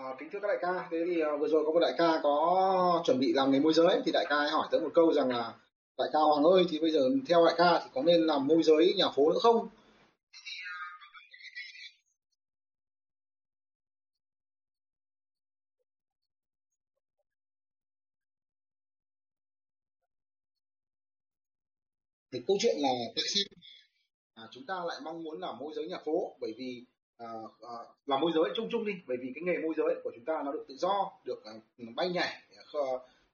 À, kính thưa các đại ca, thế thì uh, vừa rồi có một đại ca có chuẩn bị làm nghề môi giới thì đại ca hỏi tới một câu rằng là đại ca Hoàng ơi thì bây giờ theo đại ca thì có nên làm môi giới nhà phố nữa không? Thì câu chuyện là tại sao à, chúng ta lại mong muốn làm môi giới nhà phố bởi vì à, à, môi giới chung chung đi bởi vì cái nghề môi giới của chúng ta nó được tự do được à, bay nhảy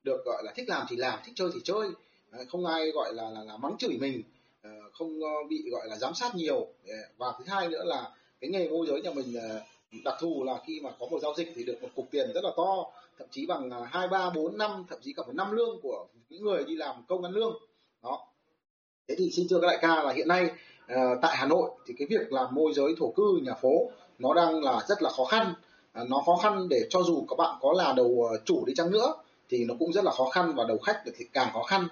được gọi là thích làm thì làm thích chơi thì chơi. À, không ai gọi là là, là mắng chửi mình à, không bị gọi là giám sát nhiều. Và thứ hai nữa là cái nghề môi giới nhà mình đặc thù là khi mà có một giao dịch thì được một cục tiền rất là to thậm chí bằng hai ba bốn năm thậm chí cả một năm lương của những người đi làm công ăn lương. Đó thế thì xin thưa các đại ca là hiện nay uh, tại Hà Nội thì cái việc làm môi giới thổ cư nhà phố nó đang là rất là khó khăn. Uh, nó khó khăn để cho dù các bạn có là đầu ờ, chủ đi chăng nữa thì nó cũng rất là khó khăn và đầu khách thì càng khó khăn.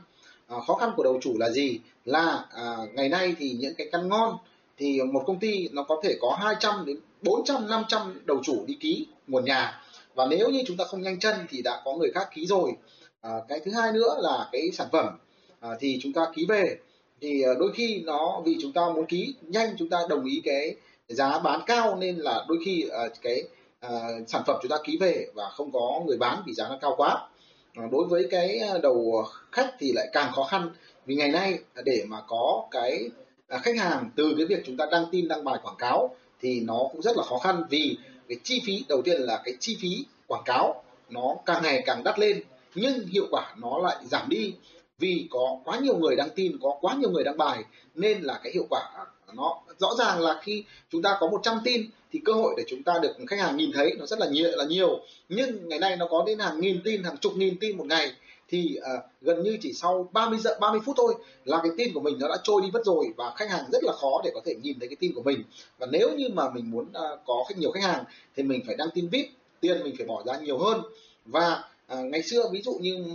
Uh, khó khăn của đầu chủ là gì? Là uh, ngày nay thì những cái căn ngon thì một công ty nó có thể có 200 đến 400 500 đầu chủ đi ký nguồn nhà. Và nếu như chúng ta không nhanh chân thì đã có người khác ký rồi. À, cái thứ hai nữa là cái sản phẩm à, thì chúng ta ký về thì ờ, đôi khi nó, vì chúng ta muốn ký nhanh, chúng ta đồng ý cái giá bán cao nên là đôi khi ờ, cái ờ, sản phẩm chúng ta ký về và không có người bán vì giá nó cao quá. Đối với cái đầu khách thì lại càng khó khăn vì ngày nay để mà có cái khách hàng từ cái việc chúng ta đăng tin, đăng bài quảng cáo thì nó cũng rất là khó khăn vì cái chi phí, đầu tiên là cái chi phí quảng cáo nó càng ngày càng đắt lên nhưng hiệu quả nó lại giảm đi vì có quá nhiều người đăng tin có quá nhiều người đăng bài nên là cái hiệu quả nó rõ ràng là khi chúng ta có 100 tin thì cơ hội để chúng ta được khách hàng nhìn thấy nó rất là nhiều là nhiều. Nhưng ngày nay nó có đến hàng nghìn tin hàng chục nghìn tin một ngày thì uh, gần như chỉ sau 30 giờ 30 phút thôi là cái tin của mình nó đã trôi đi mất rồi và khách hàng rất là khó để có thể nhìn thấy cái tin của mình. Và nếu như mà mình muốn uh, có khách nhiều khách hàng thì mình phải đăng tin vip tiền mình phải bỏ ra nhiều hơn. Và uh, ngày xưa ví dụ như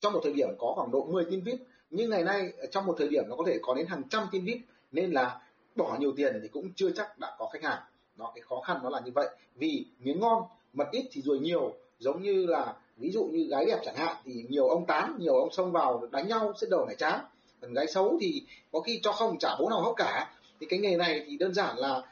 trong một thời điểm có khoảng độ 10 tin vip nhưng ngày nay ờ, trong một thời điểm nó có thể có đến hàng trăm tin vip nên là bỏ nhiều tiền thì cũng chưa chắc đã có khách hàng. Đó cái khó khăn nó là như vậy. Vì miếng ngon, mật ít thì ruồi nhiều, giống như là, ví dụ như gái đẹp chẳng hạn, thì nhiều ông tán nhiều ông xông vào đánh nhau, sẽ đầu này chán còn gái xấu thì có khi cho không trả bố nào hốc cả. Thì cái nghề này thì đơn giản là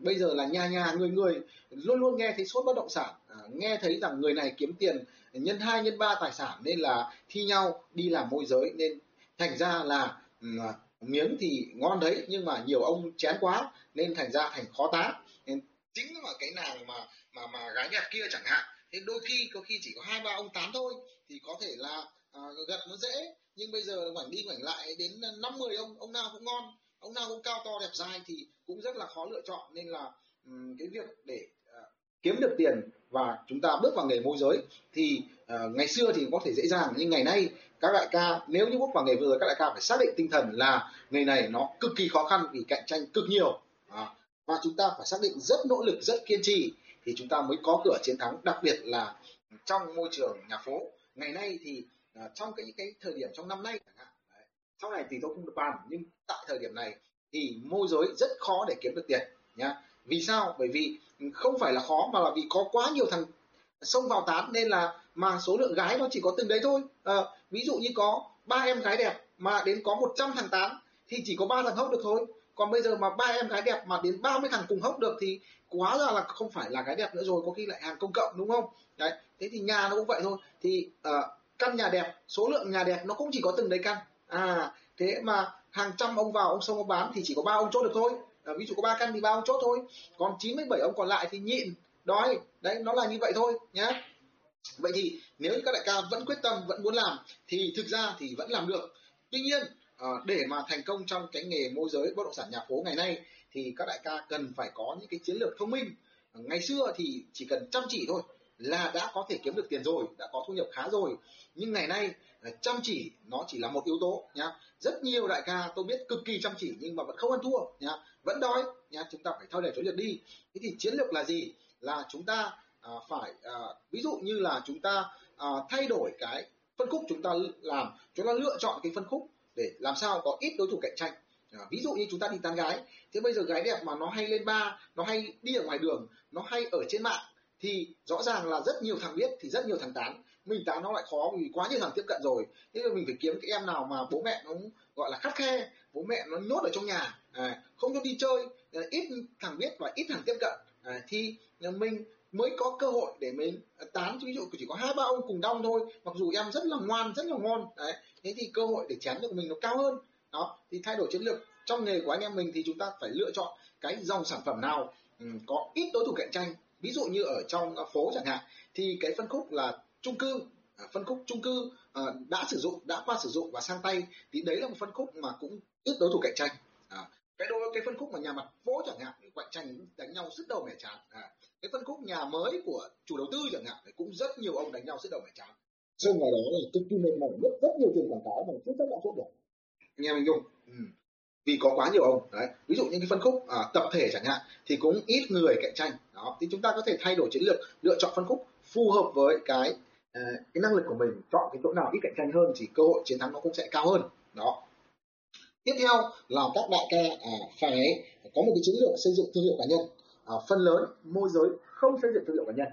bây giờ là nhà nhà, người người, luôn luôn nghe thấy sốt bất động sản à, nghe thấy rằng người này kiếm tiền nhân hai nhân ba tài sản nên là thi nhau đi làm môi giới. Nên thành ra là ừ, à, miếng thì ngon đấy nhưng mà nhiều ông chén quá nên thành ra thành khó tá. Nên chính là cái nàng mà mà mà gái đẹp kia chẳng hạn. Thế đôi khi có khi chỉ có hai ba ông tán thôi thì có thể là à, gật nó dễ. Nhưng bây giờ ngoảnh đi ngoảnh lại đến năm mười ông ông nào cũng ngon ông nào cũng cao to đẹp dài thì cũng rất là khó lựa chọn. Nên là um, cái việc để uh, kiếm được tiền và chúng ta bước vào nghề môi giới thì uh, ngày xưa thì có thể dễ dàng nhưng ngày nay các đại ca nếu như bước vào nghề môi giới các đại ca phải xác định tinh thần là nghề này nó cực kỳ khó khăn vì cạnh tranh cực nhiều. À, và chúng ta phải xác định rất nỗ lực rất kiên trì thì chúng ta mới có cửa chiến thắng đặc biệt là trong môi trường nhà phố. Ngày nay thì uh, trong cái cái thời điểm trong năm nay chẳng hạn sau này thì tôi không được bàn nhưng tại thời điểm này thì môi giới rất khó để kiếm được tiền nhá. Vì sao? Bởi vì không phải là khó mà là vì có quá nhiều thằng xông vào tán nên là mà số lượng gái nó chỉ có từng đấy thôi. À, ví dụ như có ba em gái đẹp mà đến có 100 thằng tán thì chỉ có ba thằng hốc được thôi. Còn bây giờ mà ba em gái đẹp mà đến 30 thằng cùng hốc được thì quá ra là không phải là gái đẹp nữa rồi có khi lại hàng công cộng đúng không? Đấy thế thì nhà nó cũng vậy thôi. Thì uh, căn nhà đẹp số lượng nhà đẹp nó cũng chỉ có từng đấy căn. À thế mà hàng trăm ông vào ông xong ông bán thì chỉ có ba ông chốt được thôi à, ví dụ có ba căn thì ba ông chốt thôi. Còn 97 ông còn lại thì nhịn. Đói. Đấy nó là như vậy thôi nhá. Vậy thì nếu như các đại ca vẫn quyết tâm vẫn muốn làm thì thực ra thì vẫn làm được. Tuy nhiên à, để mà thành công trong cái nghề môi giới bất động sản nhà phố ngày nay thì các đại ca cần phải có những cái chiến lược thông minh. Ờ, ngày xưa thì chỉ cần chăm chỉ thôi là đã có thể kiếm được tiền rồi đã có thu nhập khá rồi. Nhưng ngày nay chăm chỉ nó chỉ là một yếu tố nhá. Rất nhiều đại ca tôi biết cực kỳ chăm chỉ nhưng mà vẫn không ăn thua nhá. Vẫn đói nhá. Chúng ta phải thay đổi chiến lược đi. Thế thì chiến lược là gì? Là chúng ta à, phải à, ví dụ như là chúng ta à, thay đổi cái phân khúc chúng ta làm. Chúng ta lựa chọn cái phân khúc để làm sao có ít đối thủ cạnh tranh. À, ví dụ như chúng ta đi tán gái. Thế bây giờ gái đẹp mà nó hay lên ba nó hay đi ở ngoài đường nó hay ở trên mạng thì rõ ràng là rất nhiều thằng biết thì rất nhiều thằng tán. Mình tán nó lại khó vì quá nhiều thằng tiếp cận rồi. Thế nên mình phải kiếm cái em nào mà bố mẹ nó gọi là khắt khe bố mẹ nó nhốt ở trong nhà à, không cho đi chơi à, ít thằng biết và ít thằng tiếp cận. À, thì mình mới có cơ hội để mình tán. Ví dụ chỉ có hai ba ông cùng đong thôi mặc dù em rất là ngoan rất là ngon đấy. Thế thì cơ hội để chém được mình nó cao hơn. Đó thì thay đổi chiến lược trong nghề của anh em mình thì chúng ta phải lựa chọn cái dòng sản phẩm nào ừ, có ít đối thủ cạnh tranh ví dụ như ở trong phố chẳng hạn thì cái phân khúc là chung cư à, phân khúc chung cư à, đã sử dụng đã qua sử dụng và sang tay thì đấy là một phân khúc mà cũng ít đối thủ cạnh tranh. À, cái với cái phân khúc mà nhà mặt phố chẳng hạn cạnh tranh đánh nhau sức đầu mẻ chán. À, cái phân khúc nhà mới của chủ đầu tư chẳng hạn cũng rất nhiều ông đánh nhau sức đầu mẻ chán. Xong ngoài đó là cực kỳ mệt mỏi rất rất nhiều tiền quảng cáo mà chắc đã chốt được. Nghe mình dùng. Ừ vì có quá nhiều ông. Đấy ví dụ những cái phân khúc à, tập thể chẳng hạn thì cũng ít người cạnh tranh. Đó thì chúng ta có thể thay đổi chiến lược lựa chọn phân khúc phù hợp với cái à, cái năng lực của mình chọn cái chỗ nào ít cạnh tranh hơn thì cơ hội chiến thắng nó cũng sẽ cao hơn. Đó. Tiếp theo là các đại ca à, phải có một cái chiến lược xây dựng thương hiệu cá nhân. À, phần lớn môi giới không xây dựng thương hiệu cá nhân.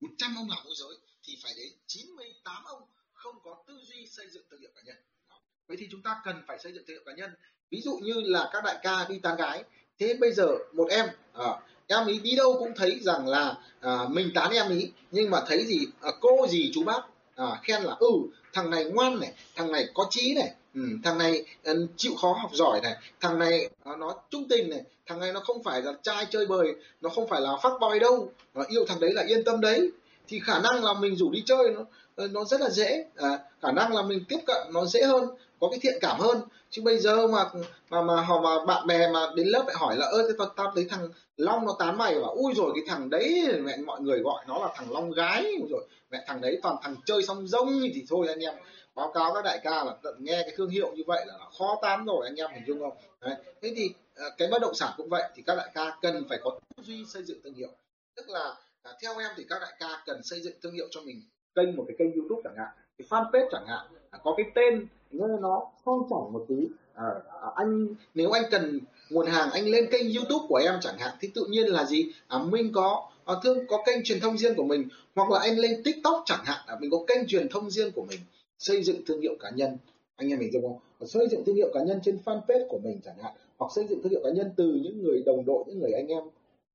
100 ông làm môi giới thì phải đến 98 ông không có tư duy xây dựng thương hiệu cá nhân. Đó. vậy thì chúng ta cần phải xây dựng thương hiệu cá nhân ví dụ như là các đại ca đi tán gái thế bây giờ một em à, em ý đi đâu cũng thấy rằng là à, mình tán em ý nhưng mà thấy gì à, cô gì chú bác à, khen là ừ thằng này ngoan này thằng này có trí này ừ, thằng này uh, chịu khó học giỏi này thằng này uh, nó trung tình này thằng này nó không phải là trai chơi bời nó không phải là phát boy đâu uh, yêu thằng đấy là yên tâm đấy. Thì khả năng là mình rủ đi chơi nó nó rất là dễ à, khả năng là mình tiếp cận nó dễ hơn có cái thiện cảm hơn. Chứ bây giờ mà mà mà họ mà bạn bè mà đến lớp lại hỏi là ơ thế tao, tao thấy thằng long nó tán mày. Và ui rồi cái thằng đấy mẹ mọi người gọi nó là thằng long gái. Rồi mẹ thằng đấy toàn thằng chơi song rông thì thôi anh em. Báo cáo các đại ca là tận nghe cái thương hiệu như vậy là khó tán rồi anh em hình dung không? Đấy. thế thì ờ, cái bất động sản cũng vậy thì các đại ca cần phải có tư duy xây dựng thương hiệu. Tức là à, theo em thì các đại ca cần xây dựng thương hiệu cho mình kênh một cái kênh youtube chẳng hạn cái fanpage chẳng hạn có cái tên nghe nó sang chảnh một tí. À, à, anh nếu anh cần nguồn hàng anh lên kênh youtube của em chẳng hạn thì tự nhiên là gì? À, mình có à, thương có kênh truyền thông riêng của mình hoặc là anh lên tiktok chẳng hạn là mình có kênh truyền thông riêng của mình xây dựng thương hiệu cá nhân. Anh em mình đúng không xây dựng thương hiệu cá nhân trên fanpage của mình chẳng hạn hoặc xây dựng thương hiệu cá nhân từ những người đồng đội những người anh em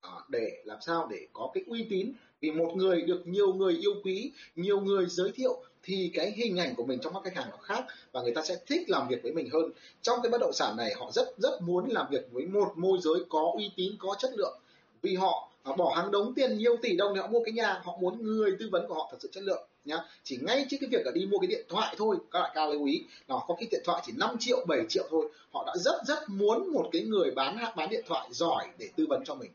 à, để làm sao để có cái uy tín. Vì một người được nhiều người yêu quý nhiều người giới thiệu thì cái hình ảnh của mình trong mắt khách hàng nó khác và người ta sẽ thích làm việc với mình hơn. Trong cái bất động sản này họ rất rất muốn làm việc với một môi giới có uy tín có chất lượng. Vì họ bỏ hàng đống tiền nhiều tỷ đồng để họ mua cái nhà họ muốn người tư vấn của họ thật sự chất lượng nhá. Chỉ ngay trước cái việc là đi mua cái điện thoại thôi các bạn cao lưu ý. Là có cái điện thoại chỉ 5 triệu 7 triệu thôi. Họ đã rất rất muốn một cái người bán bán điện thoại giỏi để tư vấn cho mình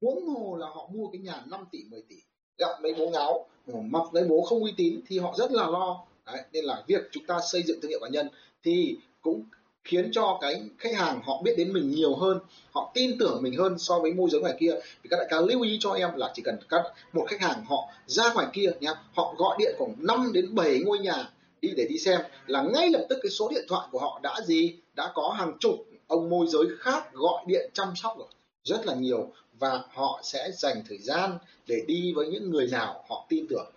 huống hồ là họ mua cái nhà 5 tỷ 10 tỷ. Gặp mấy bố ngáo mặc mấy bố không uy tín thì họ rất là lo. Đấy, nên là việc chúng ta xây dựng thương hiệu cá nhân thì cũng khiến cho cái khách hàng họ biết đến mình nhiều hơn họ tin tưởng mình hơn so với môi giới ngoài kia. Thì các đại ca lưu ý cho em là chỉ cần các một khách hàng họ ra ngoài kia nhá họ gọi điện khoảng 5 đến 7 ngôi nhà đi để đi xem là ngay lập tức cái số điện thoại của họ đã gì đã có hàng chục ông môi giới khác gọi điện chăm sóc rồi rất là nhiều và họ sẽ dành thời gian để đi với những người nào họ tin tưởng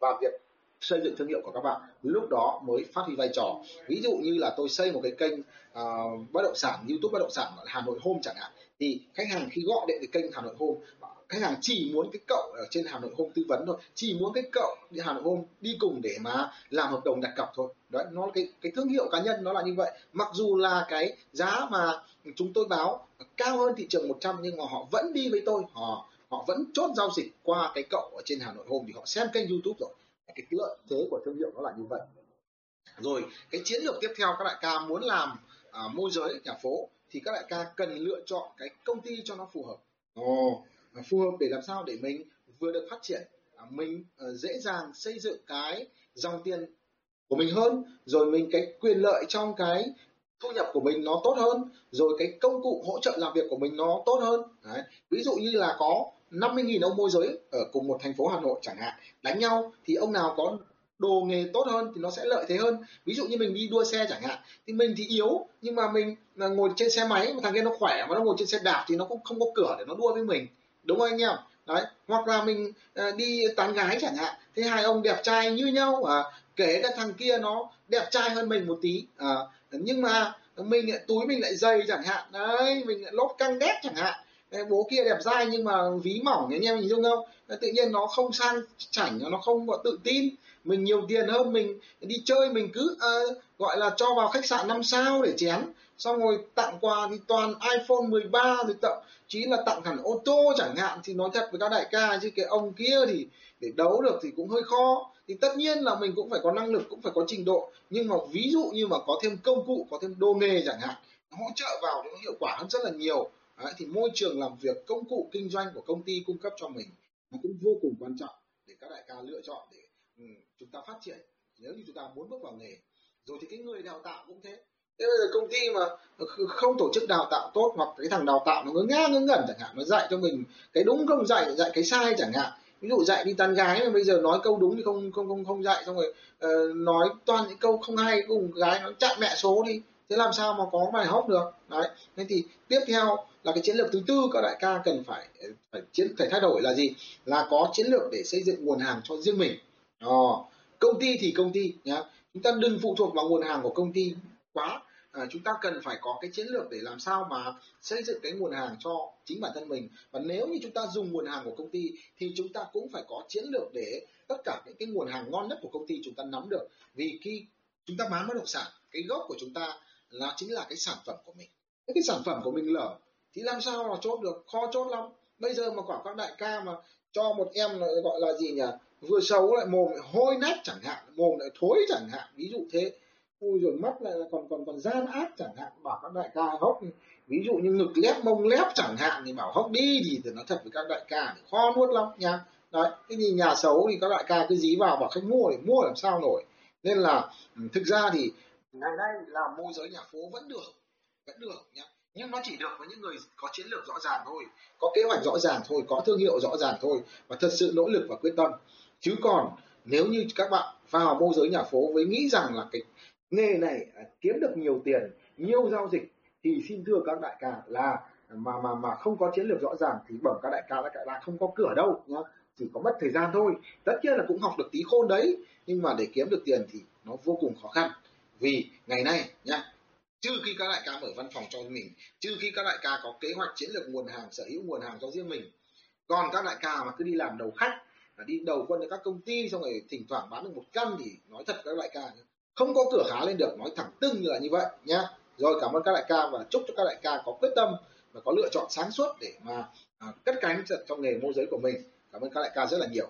và việc xây dựng thương hiệu của các bạn. Lúc đó mới phát huy vai trò. Ví dụ như là tôi xây một cái kênh uh, bất động sản youtube bất động sản hà nội hôm chẳng hạn thì khách hàng khi gọi điện về kênh hà nội home khách hàng chỉ muốn cái cậu ở trên hà nội home tư vấn thôi chỉ muốn cái cậu đi hà nội home đi cùng để mà làm hợp đồng đặt cọc thôi. Đấy nó là cái cái thương hiệu cá nhân nó là như vậy. Mặc dù là cái giá mà chúng tôi báo cao hơn thị trường 100 nhưng mà họ vẫn đi với tôi họ họ vẫn chốt giao dịch qua cái cậu ở trên Hà Nội Home thì họ xem kênh YouTube rồi. Cái lợi thế của thương hiệu nó là như vậy. Rồi cái chiến lược tiếp theo các đại ca muốn làm à, môi giới nhà phố thì các đại ca cần lựa chọn cái công ty cho nó phù hợp Ồ, phù hợp để làm sao để mình vừa được phát triển à, mình ờ, dễ dàng xây dựng cái dòng tiền của mình hơn rồi mình cái quyền lợi trong cái thu nhập của mình nó tốt hơn rồi cái công cụ hỗ trợ làm việc của mình nó tốt hơn Đấy. ví dụ như là có 50.000 ông môi giới ở cùng một thành phố Hà Nội chẳng hạn đánh nhau thì ông nào có đồ nghề tốt hơn thì nó sẽ lợi thế hơn. Ví dụ như mình đi đua xe chẳng hạn thì mình thì yếu nhưng mà mình mà ngồi trên xe máy mà thằng kia nó khỏe mà nó ngồi trên xe đạp thì nó cũng không có cửa để nó đua với mình. Đúng không anh em? Đấy hoặc là mình à, đi tán gái chẳng hạn thế hai ông đẹp trai như nhau à, kể cả thằng kia nó đẹp trai hơn mình một tí à, nhưng mà mình túi mình lại dày chẳng hạn. Đấy mình lại lốp căng đét chẳng hạn bố kia đẹp dai nhưng mà ví mỏng anh em nhìn dung không tự nhiên nó không sang chảnh nó không có tự tin. Mình nhiều tiền hơn mình đi chơi mình cứ uh, gọi là cho vào khách sạn 5 sao để chén. Xong rồi tặng quà thì toàn iPhone 13 rồi tặng chí là tặng hẳn ô tô chẳng hạn. Thì nói thật với các đại ca chứ cái ông kia thì để đấu được thì cũng hơi khó. Thì tất nhiên là mình cũng phải có năng lực cũng phải có trình độ. Nhưng mà ví dụ như mà có thêm công cụ có thêm đô nghề chẳng hạn hỗ trợ vào thì nó hiệu quả hơn rất là nhiều. Đấy, thì môi trường làm việc công cụ kinh doanh của công ty cung cấp cho mình nó cũng vô cùng quan trọng để các đại ca lựa chọn để um, chúng ta phát triển. Nếu như chúng ta muốn bước vào nghề. Rồi thì cái người đào tạo cũng thế. Thế bây giờ công ty mà không tổ chức đào tạo tốt hoặc cái thằng đào tạo nó ngớ ngác ngớ ngẩn chẳng hạn nó dạy cho mình cái đúng không dạy dạy cái sai chẳng hạn. Ví dụ dạy đi tán gái mà bây giờ nói câu đúng thì không không không không dạy xong rồi uh, nói toàn những câu không hay cùng gái nó chặn mẹ số đi. Thế làm sao mà có bài hóc được? Đấy thế thì tiếp theo là cái chiến lược thứ tư các đại ca cần phải phải chiến phải thay đổi là gì? Là có chiến lược để xây dựng nguồn hàng cho riêng mình. Đó. Công ty thì công ty nhá. Chúng ta đừng phụ thuộc vào nguồn hàng của công ty quá. À, chúng ta cần phải có cái chiến lược để làm sao mà xây dựng cái nguồn hàng cho chính bản thân mình. Và nếu như chúng ta dùng nguồn hàng của công ty thì chúng ta cũng phải có chiến lược để tất cả những cái nguồn hàng ngon nhất của công ty chúng ta nắm được. Vì khi chúng ta bán bất động sản cái gốc của chúng ta là chính là cái sản phẩm của mình. Cái sản phẩm của mình lở thì làm sao mà chốt được? Khó chốt lắm. Bây giờ mà quả các đại ca mà cho một em gọi là gì nhỉ? Vừa xấu lại mồm lại hôi nách chẳng hạn, mồm lại thối chẳng hạn. Ví dụ thế. Ui rồi mắt lại còn còn còn gian ác chẳng hạn. Bảo các đại ca hốc, ví dụ như ngực lép, mông lép chẳng hạn thì bảo hốc đi thì thì nói thật với các đại ca thì khó nuốt lắm nha. Đấy cái gì nhà xấu thì các đại ca cứ dí vào bảo khách mua thì mua làm sao nổi. Nên là ừ, thực ra thì ngày nay làm môi giới nhà phố vẫn được vẫn được nhá nhưng nó chỉ được với những người có chiến lược rõ ràng thôi, có kế hoạch rõ ràng thôi, có thương hiệu rõ ràng thôi và thật sự nỗ lực và quyết tâm. Chứ còn nếu như các bạn vào môi giới nhà phố với nghĩ rằng là cái nghề này à, kiếm được nhiều tiền, nhiều giao dịch, thì xin thưa các đại ca là mà mà mà không có chiến lược rõ ràng thì bẩm các đại ca các đại không có cửa đâu, nhá. Chỉ có mất thời gian thôi. Tất nhiên là cũng học được tí khôn đấy, nhưng mà để kiếm được tiền thì nó vô cùng khó khăn. Vì ngày nay, nhá trừ khi các đại ca mở văn phòng cho mình trừ khi các đại ca có kế hoạch chiến lược nguồn hàng sở hữu nguồn hàng cho riêng mình. Còn các đại ca mà cứ đi làm đầu khách đi đầu quân cho các công ty xong rồi thỉnh thoảng bán được một căn thì nói thật các đại ca không có cửa há lên được nói thẳng tưng là như vậy nhá. Rồi cảm ơn các đại ca và chúc cho các đại ca có quyết tâm và có lựa chọn sáng suốt để mà à, cất cánh trong nghề môi giới của mình. Cảm ơn các đại ca rất là nhiều.